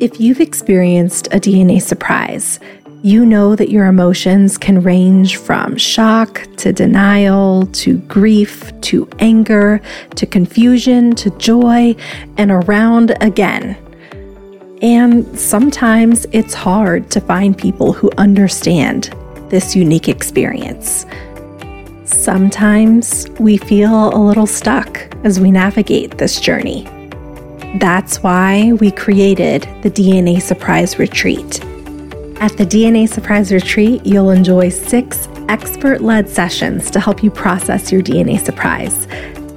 If you've experienced a DNA surprise, you know that your emotions can range from shock to denial to grief to anger to confusion to joy and around again. And sometimes it's hard to find people who understand this unique experience. Sometimes we feel a little stuck as we navigate this journey. That's why we created the DNA Surprise Retreat. At the DNA Surprise Retreat, you'll enjoy six expert led sessions to help you process your DNA surprise.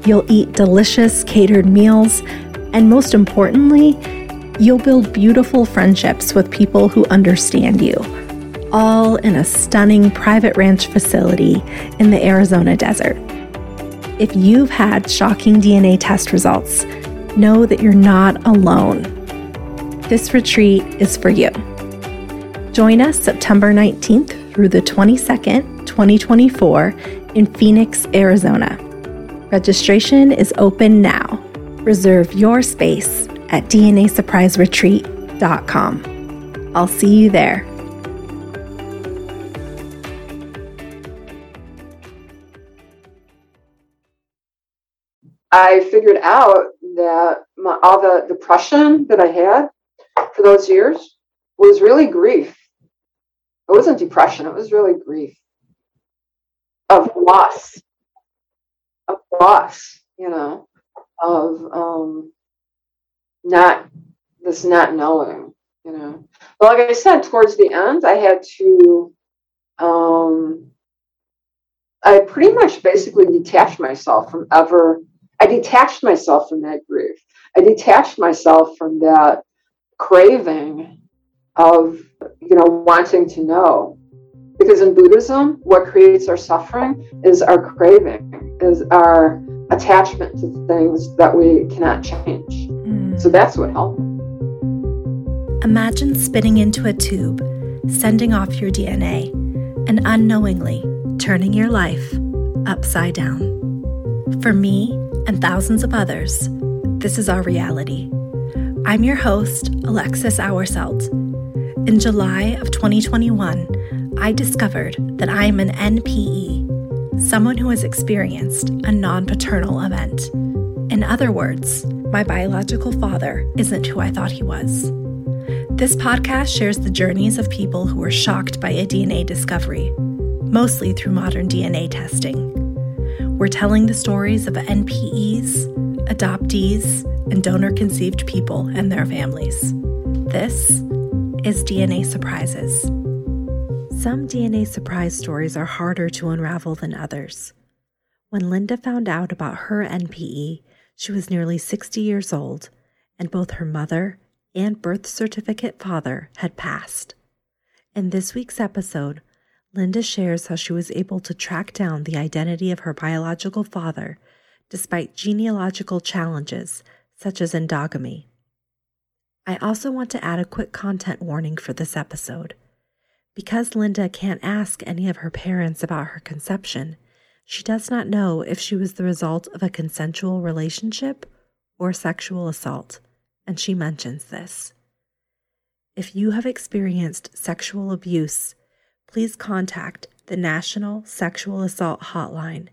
You'll eat delicious catered meals, and most importantly, you'll build beautiful friendships with people who understand you, all in a stunning private ranch facility in the Arizona desert. If you've had shocking DNA test results, know that you're not alone. This retreat is for you. Join us September 19th through the 22nd, 2024, in Phoenix, Arizona. Registration is open now. Reserve your space at DNASurpriseRetreat.com. I'll see you there. I figured out that my, all the depression that I had for those years was really grief. It wasn't depression, it was really grief of loss, of loss, you know, of um, not this not knowing, you know. But like I said, towards the end, I had to, um, I pretty much basically detached myself from ever I detached myself from that grief. I detached myself from that craving of, you know, wanting to know. Because in Buddhism, what creates our suffering is our craving, is our attachment to things that we cannot change. Mm. So that's what helped. Imagine spitting into a tube, sending off your DNA, and unknowingly turning your life upside down. For me, and thousands of others, this is our reality. I'm your host, Alexis Auerselt. In July of 2021, I discovered that I am an NPE, someone who has experienced a non paternal event. In other words, my biological father isn't who I thought he was. This podcast shares the journeys of people who were shocked by a DNA discovery, mostly through modern DNA testing. We're telling the stories of NPEs, adoptees, and donor conceived people and their families. This is DNA Surprises. Some DNA surprise stories are harder to unravel than others. When Linda found out about her NPE, she was nearly 60 years old, and both her mother and birth certificate father had passed. In this week's episode, Linda shares how she was able to track down the identity of her biological father despite genealogical challenges such as endogamy. I also want to add a quick content warning for this episode. Because Linda can't ask any of her parents about her conception, she does not know if she was the result of a consensual relationship or sexual assault, and she mentions this. If you have experienced sexual abuse, please contact the National Sexual Assault Hotline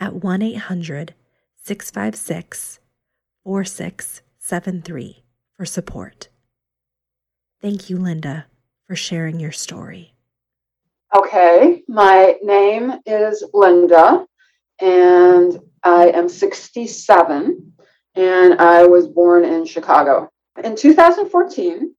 at 1 800 656 4673 for support. Thank you, Linda, for sharing your story. Okay, my name is Linda, and I am 67, and I was born in Chicago. In 2014,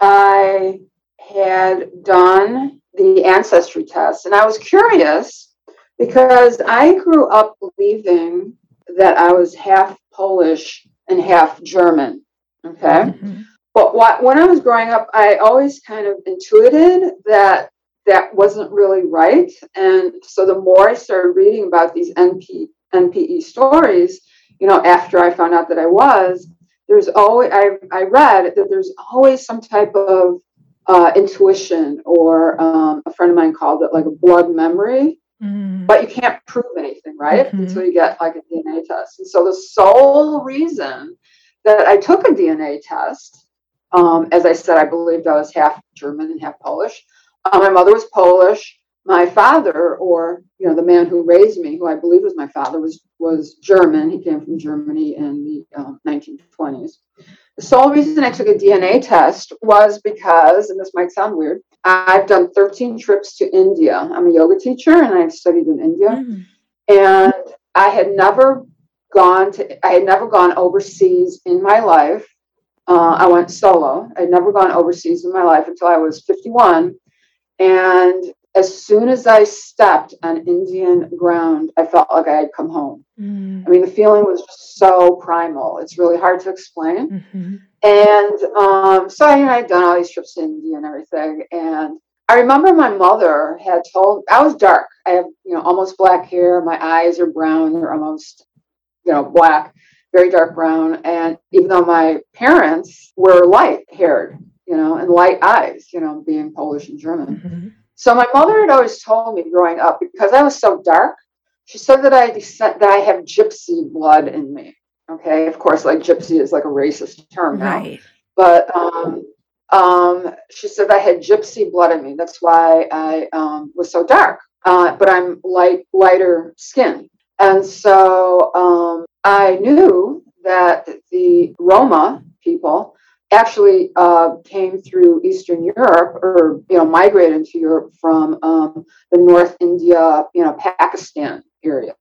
I had done the ancestry test. And I was curious because I grew up believing that I was half Polish and half German. Okay. Mm-hmm. But what, when I was growing up, I always kind of intuited that that wasn't really right. And so the more I started reading about these NP, NPE stories, you know, after I found out that I was, there's always, I, I read that there's always some type of uh, intuition, or um, a friend of mine called it like a blood memory. Mm. But you can't prove anything, right? Mm-hmm. Until you get like a DNA test. And so the sole reason that I took a DNA test Um, as I said, I believed I was half German and half Polish. Uh, my mother was Polish. My father, or you know, the man who raised me, who I believe was my father, was was German. He came from Germany in the um, 1920s. The sole reason I took a DNA test was because, and this might sound weird, I've done 13 trips to India. I'm a yoga teacher and I've studied in India. Mm. And I had never gone to, I had never gone overseas in my life. Uh, I went solo. I'd never gone overseas in my life until I was 51. And as soon as I stepped on Indian ground, I felt like I had come home. Mm. I mean, the feeling was just so primal. It's really hard to explain. Mm-hmm. And um, so you know, I'd done all these trips to India and everything. And I remember my mother had told I was dark. I have you know almost black hair. My eyes are brown. They're almost you know black, very dark brown. And even though my parents were light haired, you know, and light eyes, you know, being Polish and German. Mm-hmm so my mother had always told me growing up because I was so dark. She said that I that I have gypsy blood in me. Okay, of course, like gypsy is like a racist term now. Right. But um, um, she said I had gypsy blood in me. That's why I um, was so dark. Uh, but I'm light, lighter skin, and so um, I knew that the Roma people actually uh, came through Eastern Europe or you know migrated to Europe from um, the North India, you know, Pakistan area.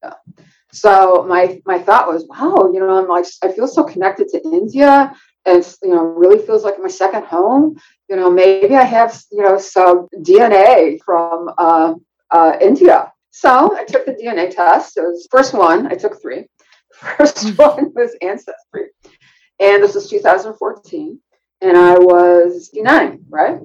So my my thought was, wow, you know, I'm like I feel so connected to India, and it's, you know really feels like my second home. You know, maybe I have you know some DNA from uh, uh, India. So I took the DNA test. It was first one. I took three. First one was ancestry. And this was 2014. And I was 9, right?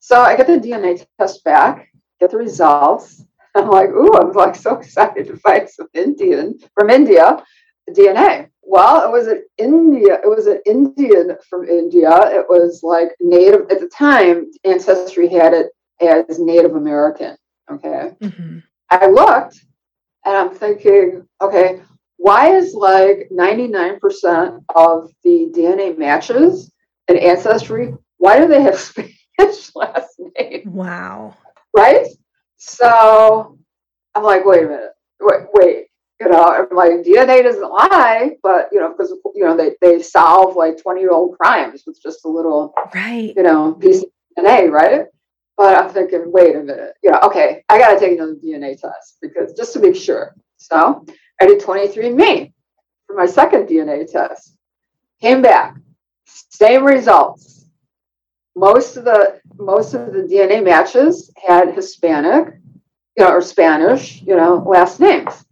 So I get the DNA test back, get the results. I'm like, ooh, I'm like so excited to find some Indian from India DNA. Well, it was an India, it was an Indian from India. It was like native at the time, Ancestry had it as Native American. Okay. Mm-hmm. I looked and I'm thinking, okay, why is like 99% of the DNA matches in Ancestry, why do they have Spanish last name? Wow. Right? So I'm like, wait a minute, wait, wait. You know, I'm like DNA doesn't lie, but you know, because you know they, they solve like 20 year old crimes with just a little right, you know, piece of DNA, right? But I'm thinking, wait a minute, you know, okay, I gotta take another DNA test because just to make sure. So I did 23andMe for my second DNA test. Came back, same results. Most of the most of the DNA matches had Hispanic, you know, or Spanish, you know, last names.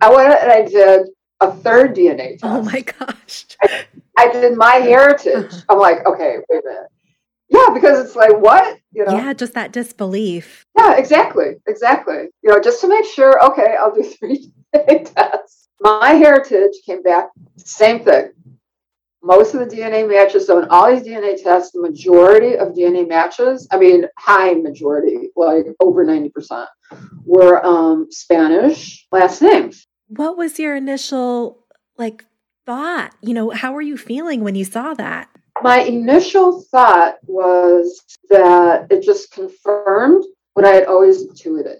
I went and I did a third DNA test. Oh my gosh. I, I did MyHeritage. Uh-huh. I'm like, okay, wait a minute. Yeah, because it's like what? You know? Yeah, just that disbelief. Yeah, exactly. Exactly. You know, just to make sure, okay, I'll do three tests. MyHeritage came back, same thing. Most of the DNA matches, so in all these DNA tests, the majority of DNA matches, I mean, high majority, like over 90%, were um, Spanish last names. What was your initial like thought? You know, how were you feeling when you saw that? My initial thought was that it just confirmed what I had always intuited.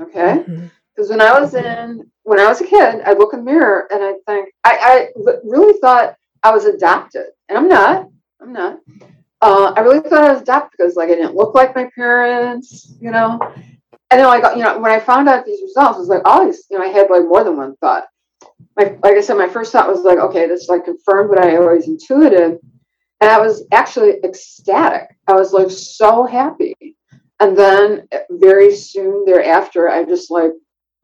Okay. Mm-hmm. Because when I was in, when I was a kid, I'd look in the mirror and I'd think, I, I really thought I was adopted. And I'm not. I'm not. Uh, I really thought I was adopted because, like, I didn't look like my parents, you know. And then, like, you know, when I found out these results, it was like, these, you know, I had like more than one thought. My, like I said, my first thought was like, okay, this like confirmed what I always intuited. And I was actually ecstatic. I was like so happy. And then very soon thereafter, I just like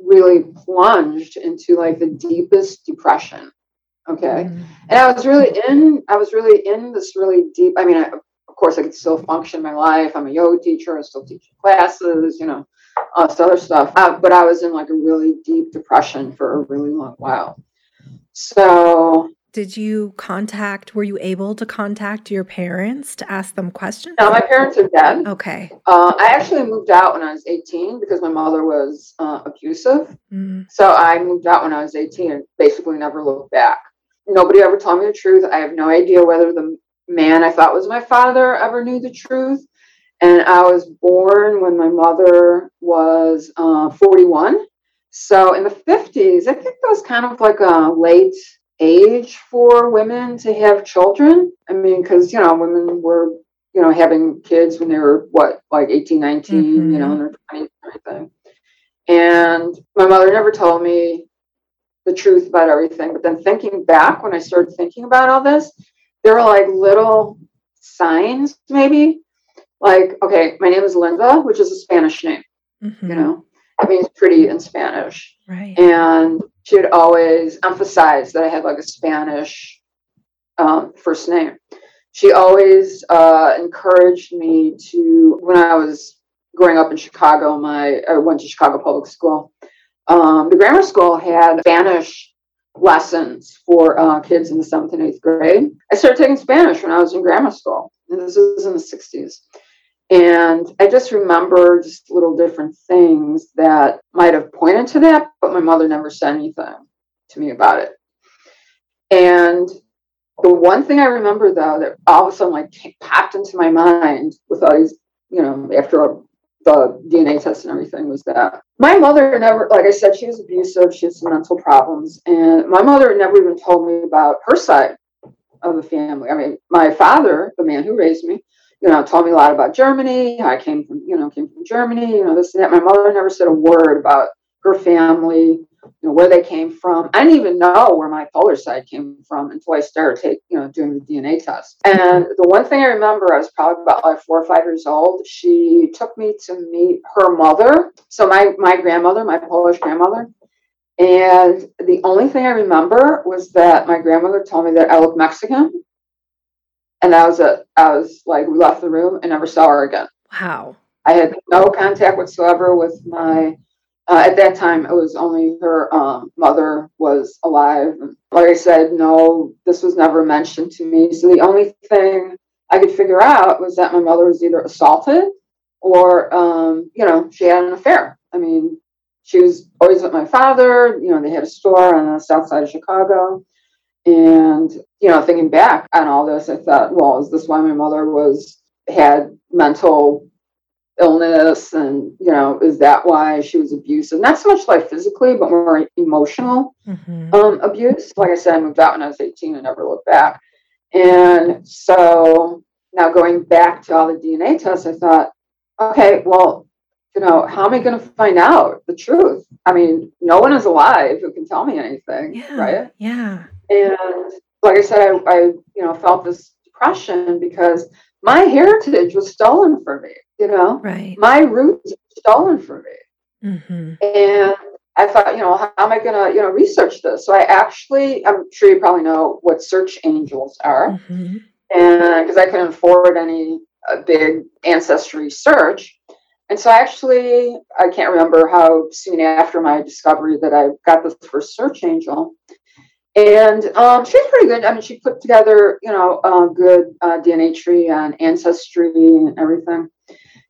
really plunged into like the deepest depression. Okay. Mm-hmm. And I was really in, I was really in this really deep, I mean, I, of course, I could still function in my life. I'm a yoga teacher. I still teach classes, you know, all this other stuff. Uh, but I was in like a really deep depression for a really long while. So did you contact were you able to contact your parents to ask them questions no my parents are dead okay uh, i actually moved out when i was 18 because my mother was uh, abusive mm. so i moved out when i was 18 and basically never looked back nobody ever told me the truth i have no idea whether the man I thought was my father ever knew the truth. And I was born when my mother was uh, 41. So in the 50s, I think that was kind of like a late age for women to have children. I mean, because, you know, women were, you know, having kids when they were, what, like 18, 19, mm-hmm. you know, in their 20s everything. And my mother never told me the truth about everything. But then thinking back, when I started thinking about all this, there were like little signs, maybe. Like, okay, my name is Linda, which is a Spanish name, mm-hmm. you know, it means pretty in Spanish. Right. And she would always emphasize that I had like a Spanish um, first name. She always uh, encouraged me to, when I was growing up in Chicago, my I went to Chicago Public School. Um, the grammar school had Spanish lessons for uh, kids in the seventh and eighth grade. I started taking Spanish when I was in grammar school. And this was in the 60s. And I just remember just little different things that might have pointed to that, but my mother never said anything to me about it. And the one thing I remember though that all of a sudden like popped into my mind with all these, you know, after the DNA test and everything was that my mother never, like I said, she was abusive. She had some mental problems, and my mother never even told me about her side of the family. I mean, my father, the man who raised me, you know, told me a lot about Germany. I came from, you know, came from Germany, you know, this and that. My mother never said a word about her family, you know, where they came from. I didn't even know where my polar side came from until I started take, you know, doing the DNA test. And the one thing I remember, I was probably about like four or five years old. She took me to meet her mother. So my my grandmother, my Polish grandmother. And the only thing I remember was that my grandmother told me that I looked Mexican and that was it. I was like, we left the room and never saw her again. Wow. I had no contact whatsoever with my. Uh, at that time, it was only her um, mother was alive. Like I said, no, this was never mentioned to me. So the only thing I could figure out was that my mother was either assaulted or, um, you know, she had an affair. I mean, she was always with my father. You know, they had a store on the south side of Chicago. And, you know, thinking back on all this, I thought, well, is this why my mother was had mental illness? And you know is that why she was abusive? Not so much like physically but more emotional mm-hmm. um, abuse. Like i said i moved out when i was 18 and never looked back. And so now going back to all the dna tests i thought okay well you know how am i going to find out the truth? I mean no one is alive who can tell me anything yeah, right? yeah and like I said, I, I you know felt this depression because my heritage was stolen from me. You know, right? My roots stolen from me, mm-hmm. and I thought, you know, how am I going to, you know, research this? So I actually, I'm sure you probably know what search angels are, mm-hmm. and because I couldn't afford any a big ancestry search. And so I actually, I can't remember how soon after my discovery that I got this first search angel and um, she's pretty good. I mean, she put together, you know, a good uh, DNA tree and ancestry and everything.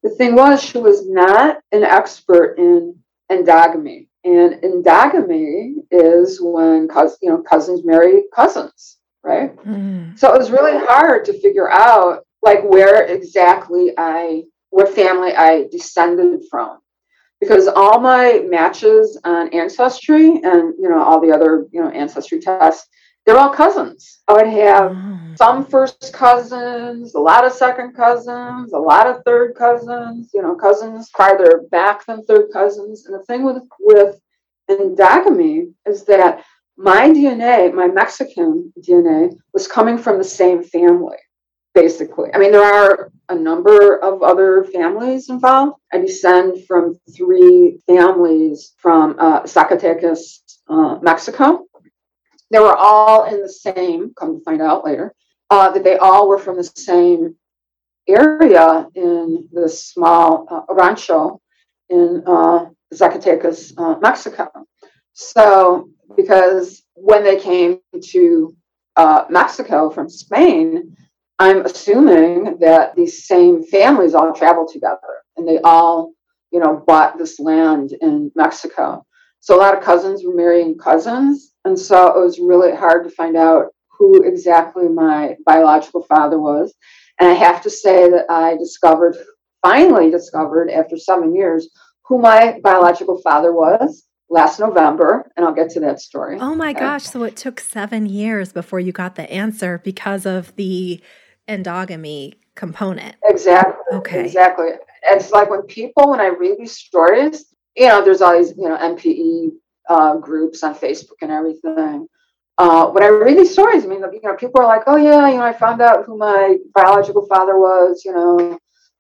The thing was, she was not an expert in endogamy, and endogamy is when cous- you know cousins marry cousins, right? Mm. So it was really hard to figure out like where exactly I, what family I descended from because all my matches on ancestry and you know all the other you know ancestry tests they're all cousins. I would have mm. some first cousins a lot of second cousins a lot of third cousins you know cousins farther back than third cousins. And the thing with with endogamy is that my dna my mexican dna was coming from the same family basically. I mean, there are a number of other families involved. I descend from three families from uh, Zacatecas, uh, Mexico. They were all in the same, come to find out later, uh, that they all were from the same area in this small uh, rancho in uh, Zacatecas, uh, Mexico. So, because when they came to Mexico from Spain, I'm assuming that these same families all traveled together and they all, you know, bought this land in Mexico. So a lot of cousins were marrying cousins. And so it was really hard to find out who exactly my biological father was. And I have to say that I discovered, finally discovered after seven years, who my biological father was last November. And I'll get to that story. Oh my gosh. So it took seven years before you got the answer because of the endogamy component. Exactly. Okay. Exactly. It's like when people, when I read these stories, you know, there's all these, you know, NPE uh, groups on Facebook and everything. Uh, when I read these stories, I mean, you know, people are like, "Oh yeah, you know, I found out who my biological father was." You know,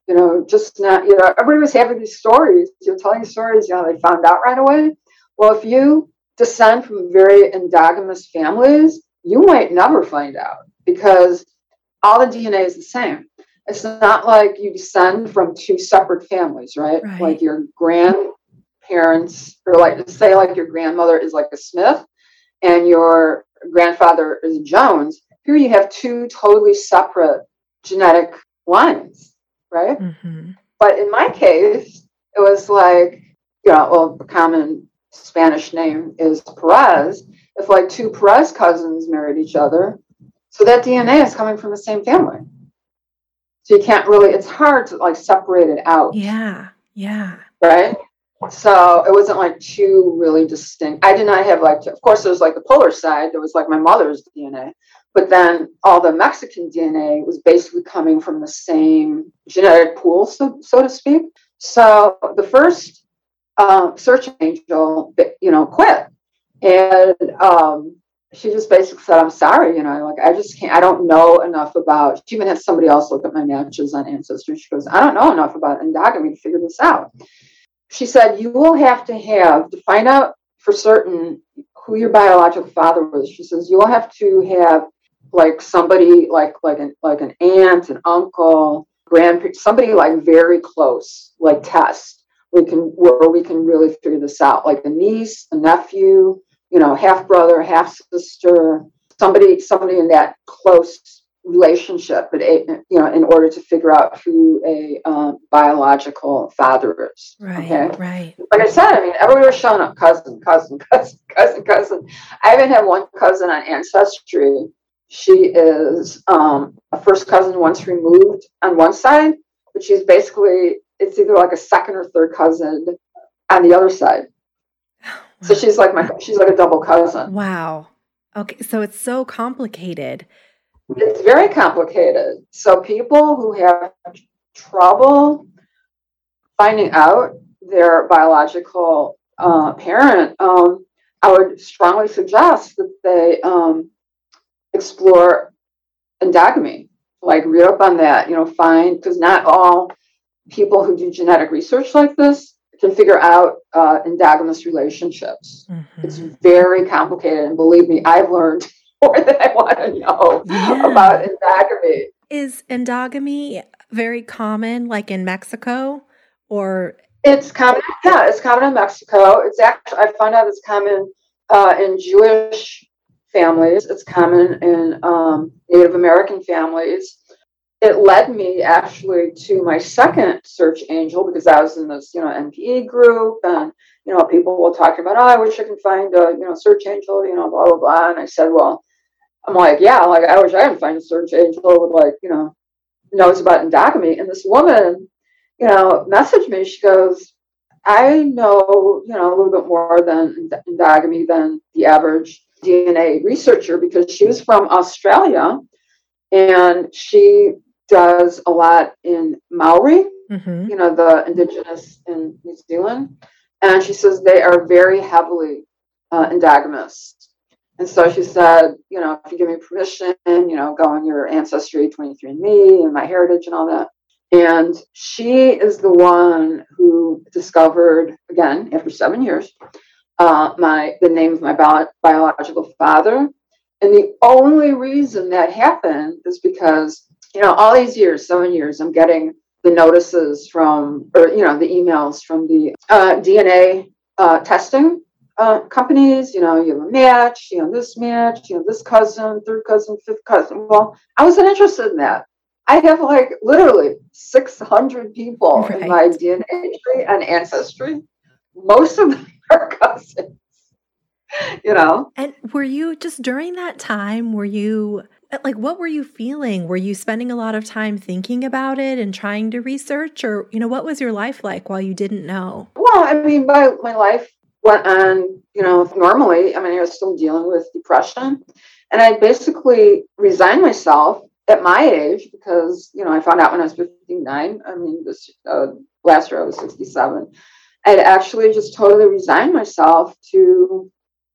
you know, just not, you know, everybody was having these stories, You're telling stories. You know, they found out right away. Well, if you descend from very endogamous families, you might never find out because all the DNA is the same. It's not like you descend from two separate families, right? right. Like your grandparents, or like say, like your grandmother is like a Smith and your grandfather is Jones. Here you have two totally separate genetic lines, right? Mm-hmm. But in my case, it was like, you know, well, the common Spanish name is Perez. If like two Perez cousins married each other, so that DNA is coming from the same family. So you can't really, it's hard to like separate it out. Yeah. Yeah. Right. So it wasn't like two really distinct. I did not have like, of course, there was like the polar side. There was like my mother's DNA, but then all the Mexican DNA was basically coming from the same genetic pool, so, so to speak. So the first uh, search angel, you know, quit. And um, she just basically said, I'm sorry, you know, like I just can't, I don't know enough about, she even had somebody else look at my matches on Ancestry. She goes, I don't know enough about endogamy to figure this out. She said, you will have to have, to find out for certain who your biological father was, she says, you will have to have like somebody like, like an, like an aunt, an uncle, grandparent, somebody like very close, like test. We can, where we can really figure this out, like a niece, a nephew, you know, half brother, half sister, somebody, somebody in that close relationship, but you know, in order to figure out who a um, biological father is. Right. Okay? Right. Like I said, I mean, everybody was showing up cousin, cousin, cousin, cousin, cousin. I even have one cousin on Ancestry. She is um, a first cousin once removed on one side, but she's basically it's either like a second or third cousin on the other side. So she's like my she's like a double cousin. Wow. Okay, so it's so complicated. It's very complicated. So people who have trouble finding out their biological uh, parent, um, I would strongly suggest that they um, explore endogamy. Like read up on that. You know, find because not all people who do genetic research like this can figure out uh, endogamous relationships. Mm-hmm. It's very complicated, and believe me, I've learned more than I want to know yeah. about endogamy. Is endogamy very common, like in Mexico, or? It's common. Yeah, it's common in Mexico. It's actually I found out it's common uh, in Jewish families. It's common in um, Native American families it led me actually to my second search angel because I was in this, you know, NPE group and, you know, people were talking about, oh, I wish I could find a, you know, search angel, you know, blah, blah, blah. And I said, well, I'm like, yeah, like I wish I could find a search angel with like, you know, knows about endogamy. And this woman, you know, messaged me. She goes, I know, you know, a little bit more than endogamy than the average DNA researcher because she was from Australia and she does a lot in Maori, mm-hmm. you know, the indigenous in New Zealand. And she says they are very heavily uh, endogamous. And so she said, you know, if you give me permission, you know, go on your ancestry, 23andMe, and MyHeritage and all that. And she is the one who discovered, again, after seven years, uh, my the name of my bio- biological father. And the only reason that happened is because you know, all these years, seven years, I'm getting the notices from, or, you know, the emails from the uh, DNA uh, testing uh, companies. You know, you have a match, you know, this match, you know, this cousin, third cousin, fifth cousin. Well, I wasn't interested in that. I have like literally 600 people right. in my DNA tree and ancestry. Most of them are cousins. you know. And were you just during that time, were you like, what were you feeling? Were you spending a lot of time thinking about it and trying to research? Or, you know, what was your life like while you didn't know? Well, I mean, my, my life went on, you know, normally. I mean, I was still dealing with depression. And I basically resigned myself at my age because, you know, I found out when I was 59. I mean, this uh, last year I was 67. I had actually just totally resigned myself to,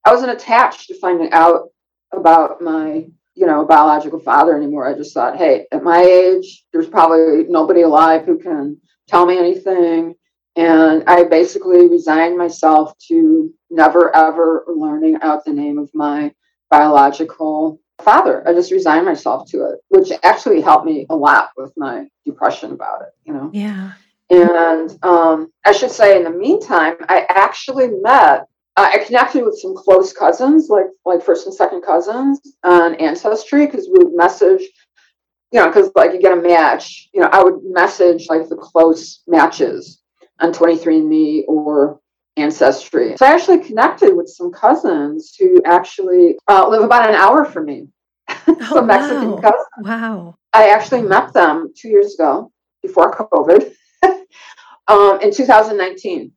I wasn't attached to finding out about my you know, a biological father anymore. I just thought, hey, at my age, there's probably nobody alive who can tell me anything. And I basically resigned myself to never ever learning out the name of my biological father. I just resigned myself to it, which actually helped me a lot with my depression about it, you know? Yeah. And um, I should say, in the meantime, I actually met uh, I connected with some close cousins, like like first and second cousins on Ancestry, because we would message, you know, because like you get a match, you know, I would message like the close matches on 23andMe or Ancestry. So I actually connected with some cousins who actually uh, live about an hour from me. Oh, Mexican wow. cousins. Wow. I actually met them two years ago before COVID um, in 2019.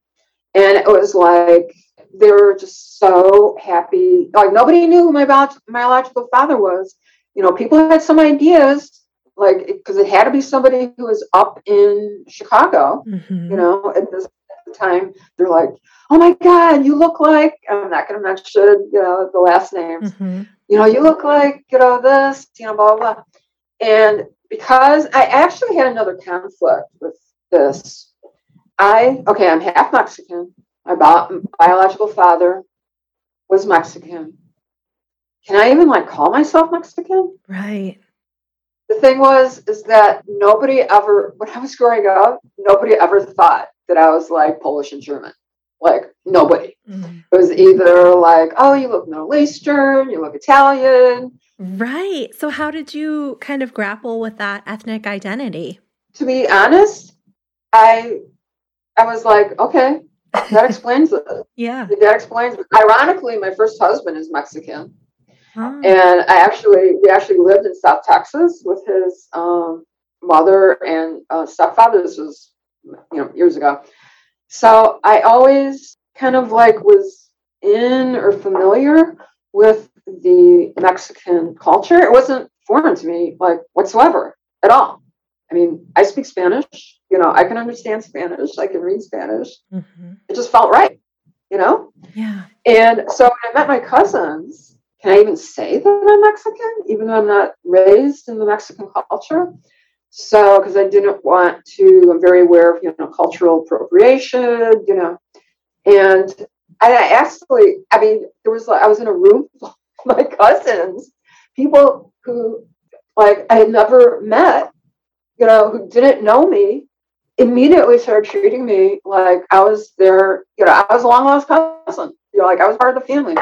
And it was like they were just so happy. Like nobody knew who my biological father was. You know, people had some ideas, like because it had to be somebody who was up in Chicago. Mm-hmm. You know, at this time, they're like, "Oh my God, you look like." I'm not going to mention, you know, the last names. Mm-hmm. You know, you look like you know this. You know, blah blah. blah. And because I actually had another conflict with this, I okay, I'm half Mexican. My bi- biological father was Mexican. Can I even like call myself Mexican? Right. The thing was, is that nobody ever, when I was growing up, nobody ever thought that I was like Polish and German. Like nobody. Mm. It was either like, oh, you look Middle Eastern, you look Italian. Right. So how did you kind of grapple with that ethnic identity? To be honest, I I was like, okay, that explains it. yeah. That explains it. Ironically, my first husband is Mexican. Oh. And I actually, we actually lived in South Texas with his um, mother and uh, stepfather. This was, you know, years ago. So I always kind of like was in or familiar with the Mexican culture. It wasn't foreign to me, like whatsoever at all. I mean, I speak Spanish you know, I can understand Spanish, I can read Spanish. Mm-hmm. It just felt right, you know? Yeah. And so when I met my cousins, can I even say that I'm Mexican, even though I'm not raised in the Mexican culture? So, because I didn't want to, I'm very aware of, you know, cultural appropriation, you know, and I actually, I mean, there was I was in a room full of my cousins, people who, like, I had never met, you know, who didn't know me, immediately started treating me like I was their, you know, I was a long lost cousin. You know, like I was part of the family.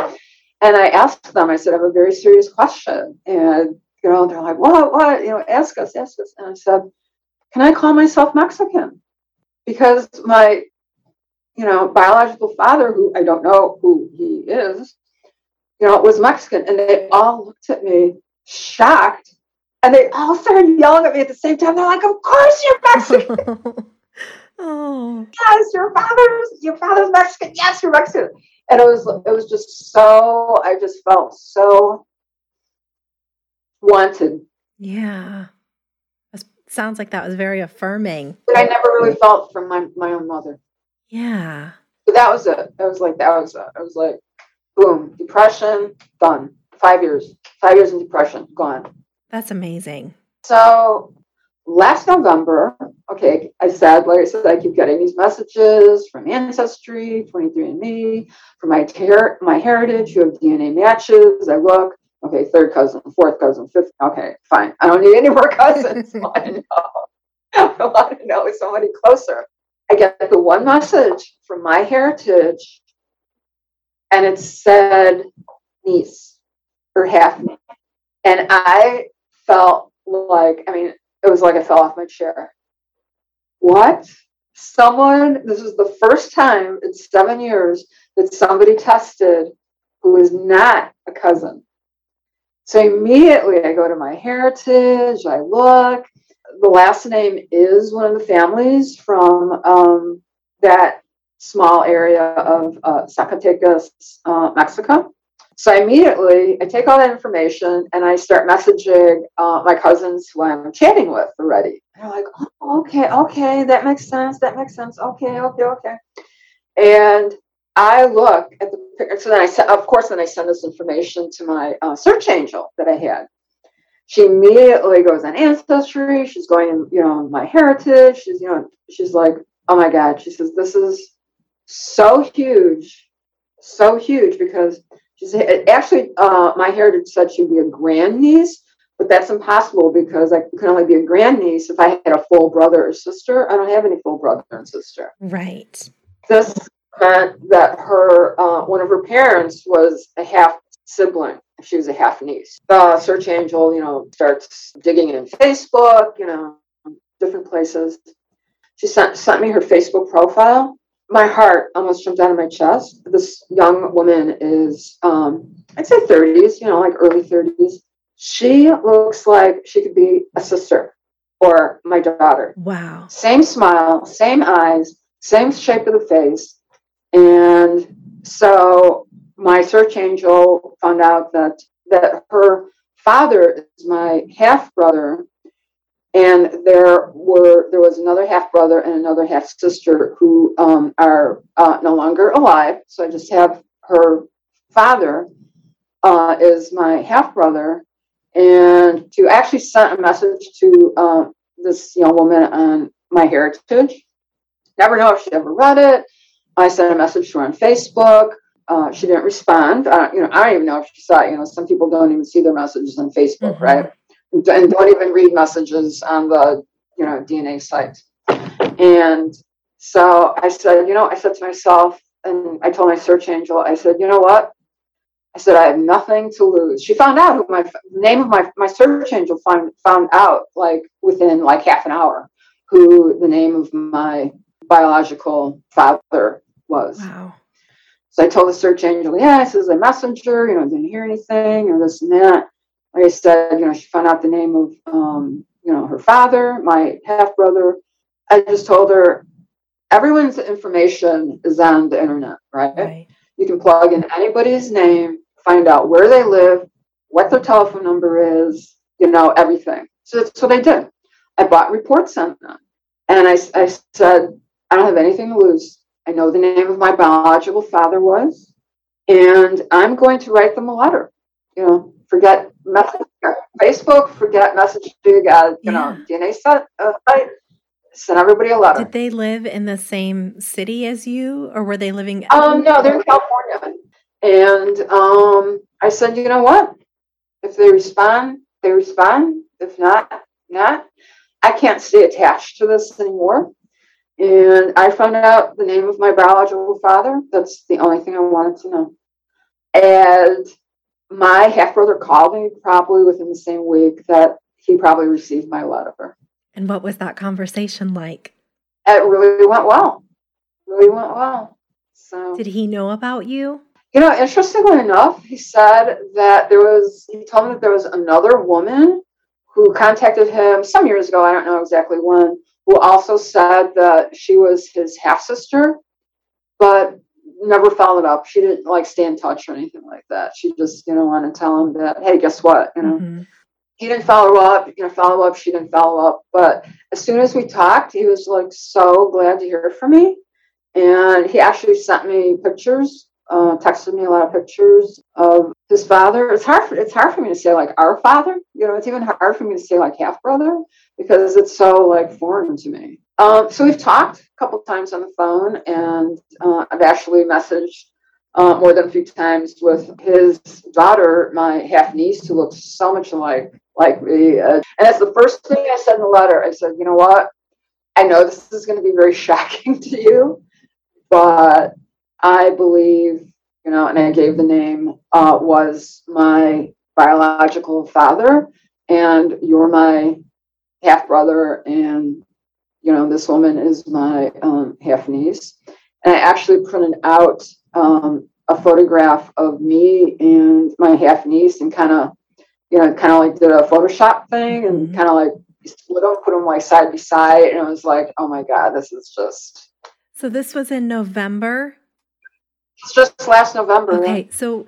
And I asked them, I said, I have a very serious question. And, you know, they're like, what, what? You know, ask us, ask us. And I said, can I call myself Mexican? Because my, you know, biological father, who I don't know who he is, you know, was Mexican. And they all looked at me shocked and they all started yelling at me at the same time. They're like, "Of course you're Mexican." oh. Yes, your father's your father's Mexican. Yes, you're Mexican. And it was it was just so I just felt so wanted. Yeah. It sounds like that was very affirming. That I never really felt from my, my own mother. Yeah. So that was it. That was like that was it. I was like, boom, depression, done. Five years. Five years in depression, gone. That's amazing. So last November, okay, I said, like I said, I keep getting these messages from Ancestry, 23andMe, from my ter- MyHeritage, who have DNA matches. I look, okay, third cousin, fourth cousin, fifth. Okay, fine. I don't need any more cousins. I want to know. I want to know somebody closer. I get the one message from MyHeritage, and it said niece or half niece. And I felt like, I mean, it was like I fell off my chair. What? Someone, this is the first time in seven years that somebody tested who is not a cousin. So immediately I go to MyHeritage, I look. The last name is one of the families from um, that small area of uh, Zacatecas, uh, Mexico. So I immediately I take all that information and I start messaging uh, my cousins who I'm chatting with already. They're like, oh, okay, okay, that makes sense. That makes sense. Okay, okay, okay. And I look at the picture. So then I said, of course, then I send this information to my uh, search angel that I had. She immediately goes on ancestry. She's going, in, you know, MyHeritage. She's, you know, she's like, oh my god. She says this is so huge, so huge because she's actually uh, MyHeritage said she'd be a grandniece, but that's impossible because I could only be a grandniece if I had a full brother or sister. I don't have any full brother and sister. Right. This meant that her uh, one of her parents was a half sibling. She was a half niece. The search angel, you know, starts digging in Facebook, you know, different places. She sent sent me her Facebook profile. My heart almost jumped out of my chest. This young woman is, um, I'd say 30s, you know, like early 30s. She looks like she could be a sister or my daughter. Wow. Same smile, same eyes, same shape of the face. And so my search angel found out that that her father is my half brother, and there were there was another half brother and another half sister who um, are uh, no longer alive. So I just have her father uh, is my half brother, and to actually sent a message to uh, this young woman on MyHeritage. Never know if she ever read it I sent a message to her on Facebook. Uh, she didn't respond. Uh, you know, I don't even know if she saw it. You know, some people don't even see their messages on Facebook, mm-hmm. right? And don't even read messages on the you know DNA site. And so I said, you know, I said to myself, and I told my search angel, I said, you know what? I said, I have nothing to lose. She found out who my name of my my search angel found found out like within like half an hour who the name of my biological father was. Wow. So I told the search angel, yeah, this is a messenger, you know, didn't hear anything or this and that. Like I said, you know, she found out the name of, um, you know, her father, my half brother. I just told her everyone's information is on the internet, right? right? You can plug in anybody's name, find out where they live, what their telephone number is, you know, everything. So that's what I did. I bought reports on them. And I, I said, I don't have anything to lose. I know the name of my biological father was, and I'm going to write them a letter. You know, forget message, Facebook, forget messaging, uh, you yeah. know, DNA set, uh, I send everybody a letter. Did they live in the same city as you, or were they living? Um, no, they're in California, and um, I said, you know what? If they respond, they respond. If not, not. I can't stay attached to this anymore. And I found out the name of my biological father. That's the only thing I wanted to know. And my half brother called me probably within the same week that he probably received my letter. And what was that conversation like? It really went well. Really went well. So did he know about you? You know, interestingly enough, he said that there was he told me that there was another woman who contacted him some years ago, I don't know exactly when, who also said that she was his half sister, but never followed up. She didn't like stay in touch or anything like that. She just, you know, wanted to tell him that, hey, guess what? You know, mm-hmm. he didn't follow up, you know, follow up, she didn't follow up. But as soon as we talked, he was like so glad to hear from me. And he actually sent me pictures, uh, texted me a lot of pictures of his father. It's hard. For, it's hard for me to say like our father. You know, it's even hard for me to say like half brother because it's so like foreign to me. Um, so we've talked a couple times on the phone, and uh, I've actually messaged uh, more than a few times with his daughter, my half niece, who looks so much like like me. Uh, and that's the first thing I said in the letter. I said, you know what? I know this is going to be very shocking to you, but I believe, you know, and I gave the name uh, was my biological father, and you're my half brother, and you know this woman is my um, half niece. And I actually printed out um, a photograph of me and my half niece and kind of, you know, kind of like did a Photoshop thing and mm-hmm. kind of like split them, put them like side by side. And I was like, oh my God, this is just. So this was in November? It's just last November. Okay. Yeah. So,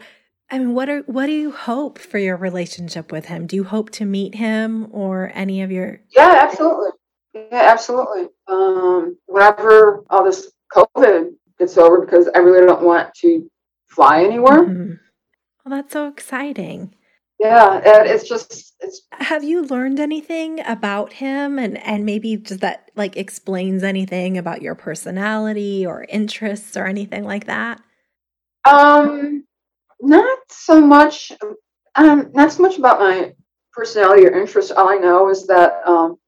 I mean, what are what do you hope for your relationship with him? Do you hope to meet him or any of your? Yeah, absolutely. Yeah, absolutely. Um, whenever all this COVID gets over, because I really don't want to fly anywhere. Mm-hmm. Well, that's so exciting. Yeah, and it's just it's. Have you learned anything about him, and and maybe does that like explains anything about your personality or interests or anything like that? Um, not so much. Um, not so much about my personality or interests. All I know is that um,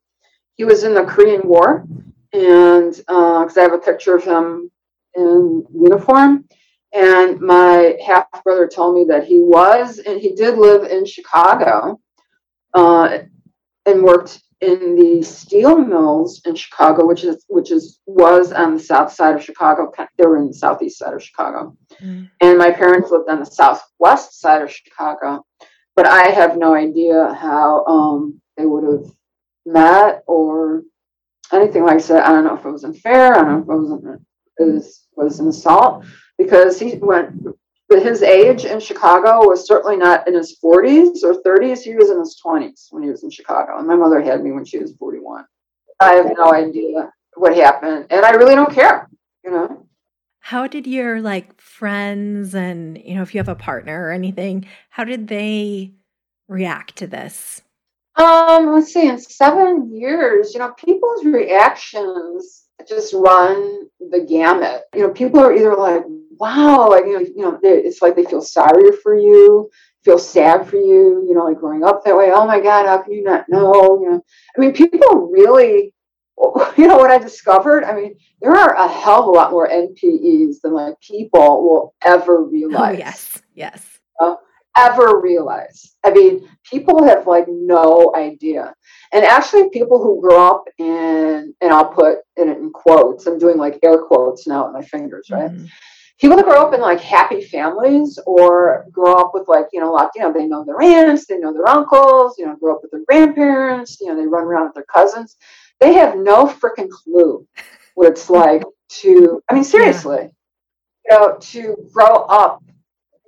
he was in the Korean War, and because uh, I have a picture of him in uniform, and my half brother told me that he was, and he did live in Chicago, uh, and worked in the steel mills in Chicago, which is which is was on the south side of Chicago. They were in the southeast side of Chicago, mm. and my parents lived on the southwest side of Chicago. But I have no idea how um, they would have met or anything like that. I don't know if it was unfair. I don't know if it was it was, was an assault because he went But his age in Chicago was certainly not in his 40s or 30s. He was in his 20s when he was in Chicago. And my mother had me when she was 41. I have no idea what happened. And I really don't care, you know. How did your like friends and, you know, if you have a partner or anything, how did they react to this? Um, let's see, in seven years, you know, people's reactions just run the gamut. You know, people are either like, wow, like, you know, you know it's like they feel sorry for you, feel sad for you, you know, like growing up that way. Oh my God, how can you not know? You know, I mean, people really, you know, what I discovered, I mean, there are a hell of a lot more NPEs than like people will ever oh, realize. Oh, yes, yes. Uh, ever realize. I mean, people have like no idea. And actually, people who grow up in, and I'll put it in quotes, I'm doing like air quotes now with my fingers, right? Mm-hmm. People that grow up in like happy families or grow up with like, you know, like, you know, they know their aunts, they know their uncles, you know, grow up with their grandparents, you know, they run around with their cousins. They have no freaking clue what it's like to, I mean, seriously, yeah. you know, to grow up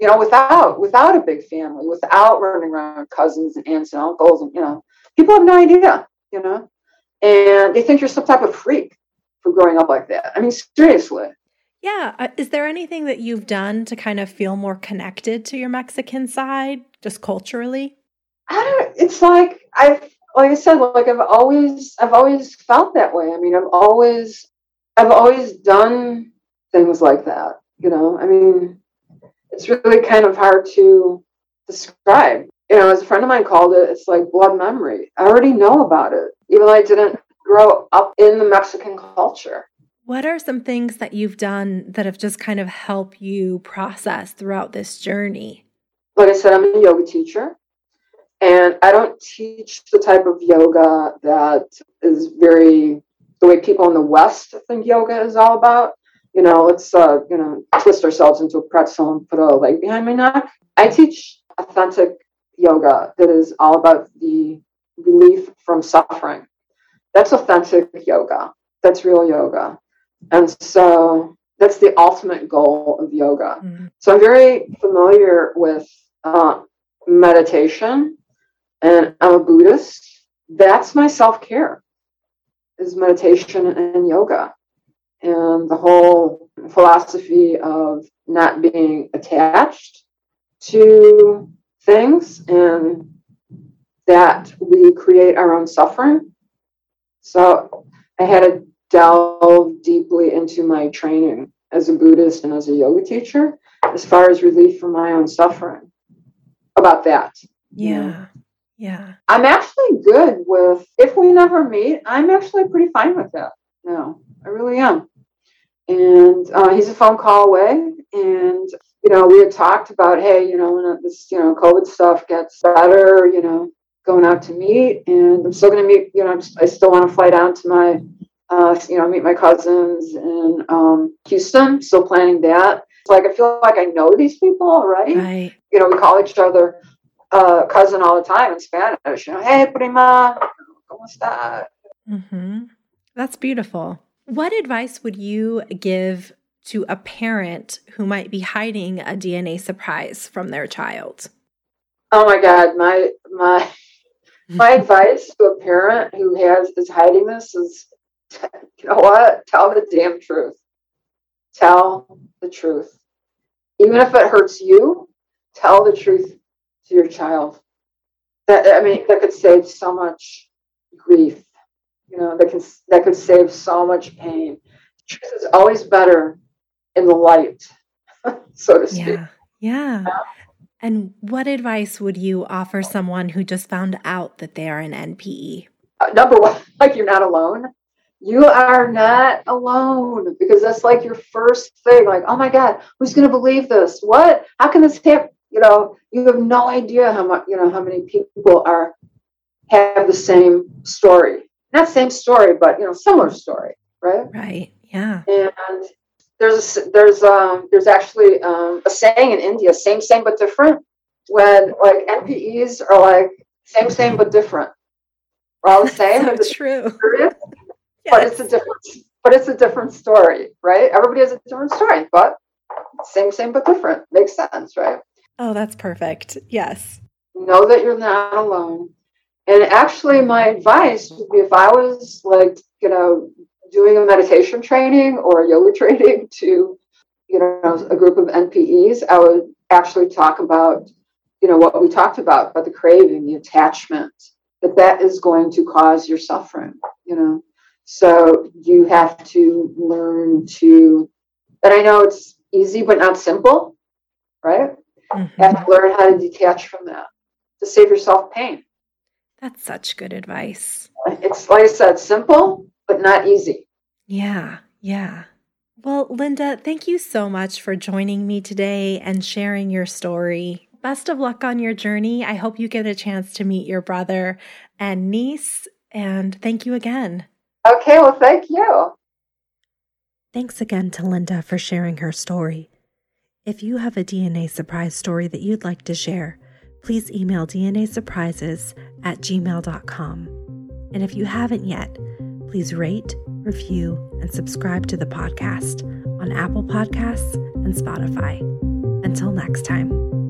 you know, without without a big family, without running around cousins and aunts and uncles, and you know, people have no idea, you know, and they think you're some type of freak for growing up like that. I mean, seriously. Yeah. Uh, is there anything that you've done to kind of feel more connected to your Mexican side, just culturally? I don't. It's like I've, like I said, like I've always, I've always felt that way. I mean, I've always, I've always done things like that. You know, I mean, it's really kind of hard to describe. You know, as a friend of mine called it, it's like blood memory. I already know about it, even though I didn't grow up in the Mexican culture. What are some things that you've done that have just kind of helped you process throughout this journey? Like I said, I'm a yoga teacher, and I don't teach the type of yoga that is very the way people in the West think yoga is all about you know, let's uh, you know twist ourselves into a pretzel and put a leg behind my neck. I teach authentic yoga that is all about the relief from suffering. That's authentic yoga. That's real yoga. And so that's the ultimate goal of yoga. Mm-hmm. So I'm very familiar with uh, meditation, and I'm a Buddhist. That's my self care, is meditation and yoga and the whole philosophy of not being attached to things and that we create our own suffering. So I had to delve deeply into my training as a Buddhist and as a yoga teacher as far as relief from my own suffering about that. Yeah. Yeah. I'm actually good with if we never meet, I'm actually pretty fine with that. No, I really am and uh, he's a phone call away. And you know, we had talked about, hey, you know, when this you know COVID stuff gets better, you know, going out to meet, and I'm still going to meet. You know, I still want to fly down to my, uh, you know, meet my cousins in um, Houston. Still planning that. Like I feel like I know these people already. Right. You know, we call each other uh, cousin all the time in Spanish. You know, hey prima, cómo está? Mm-hmm. That's beautiful. What advice would you give to a parent who might be hiding a DNA surprise from their child? Oh my God, my my my advice to a parent who has is hiding this is, you know what? Tell the damn truth. Tell the truth, even if it hurts you. Tell the truth to your child. That I mean, that could save so much grief. You know, that can that could save so much pain. Truth is always better in the light, so to speak. Yeah. Yeah. And what advice would you offer someone who just found out that they are an NPE? Uh, number one, like you're not alone. You are not alone because that's like your first thing. Like, oh my God, who's going to believe this? What? How can this happen? You know, you have no idea how much, you know, how many people are have the same story. Not same story, but you know, similar story, right? Right. Yeah. And there's there's um there's actually um, a saying in India, same same but different. When like NPEs are like same same but different. We're all the same. That's so true. Yes. But it's a different but it's a different story, right? Everybody has a different story, but same same but different. Makes sense, right? Oh, that's perfect. Yes. Know that you're not alone. And actually my advice would be if I was like, you know, doing a meditation training or a yoga training to, you know, a group of NPEs, I would actually talk about, you know, what we talked about, about the craving, the attachment, that that is going to cause your suffering, you know. So you have to learn to, and I know it's easy but not simple, right? Mm-hmm. You have to learn how to detach from that to save yourself pain. That's such good advice. It's like I said, simple but not easy. Yeah, yeah. Well, Linda, thank you so much for joining me today and sharing your story. Best of luck on your journey. I hope you get a chance to meet your brother and niece. And thank you again. Okay, well, thank you. Thanks again to Linda for sharing her story. If you have a DNA surprise story that you'd like to share, please email DNA surprises at gmail.com. And if you haven't yet, please rate, review, and subscribe to the podcast on Apple Podcasts and Spotify. Until next time.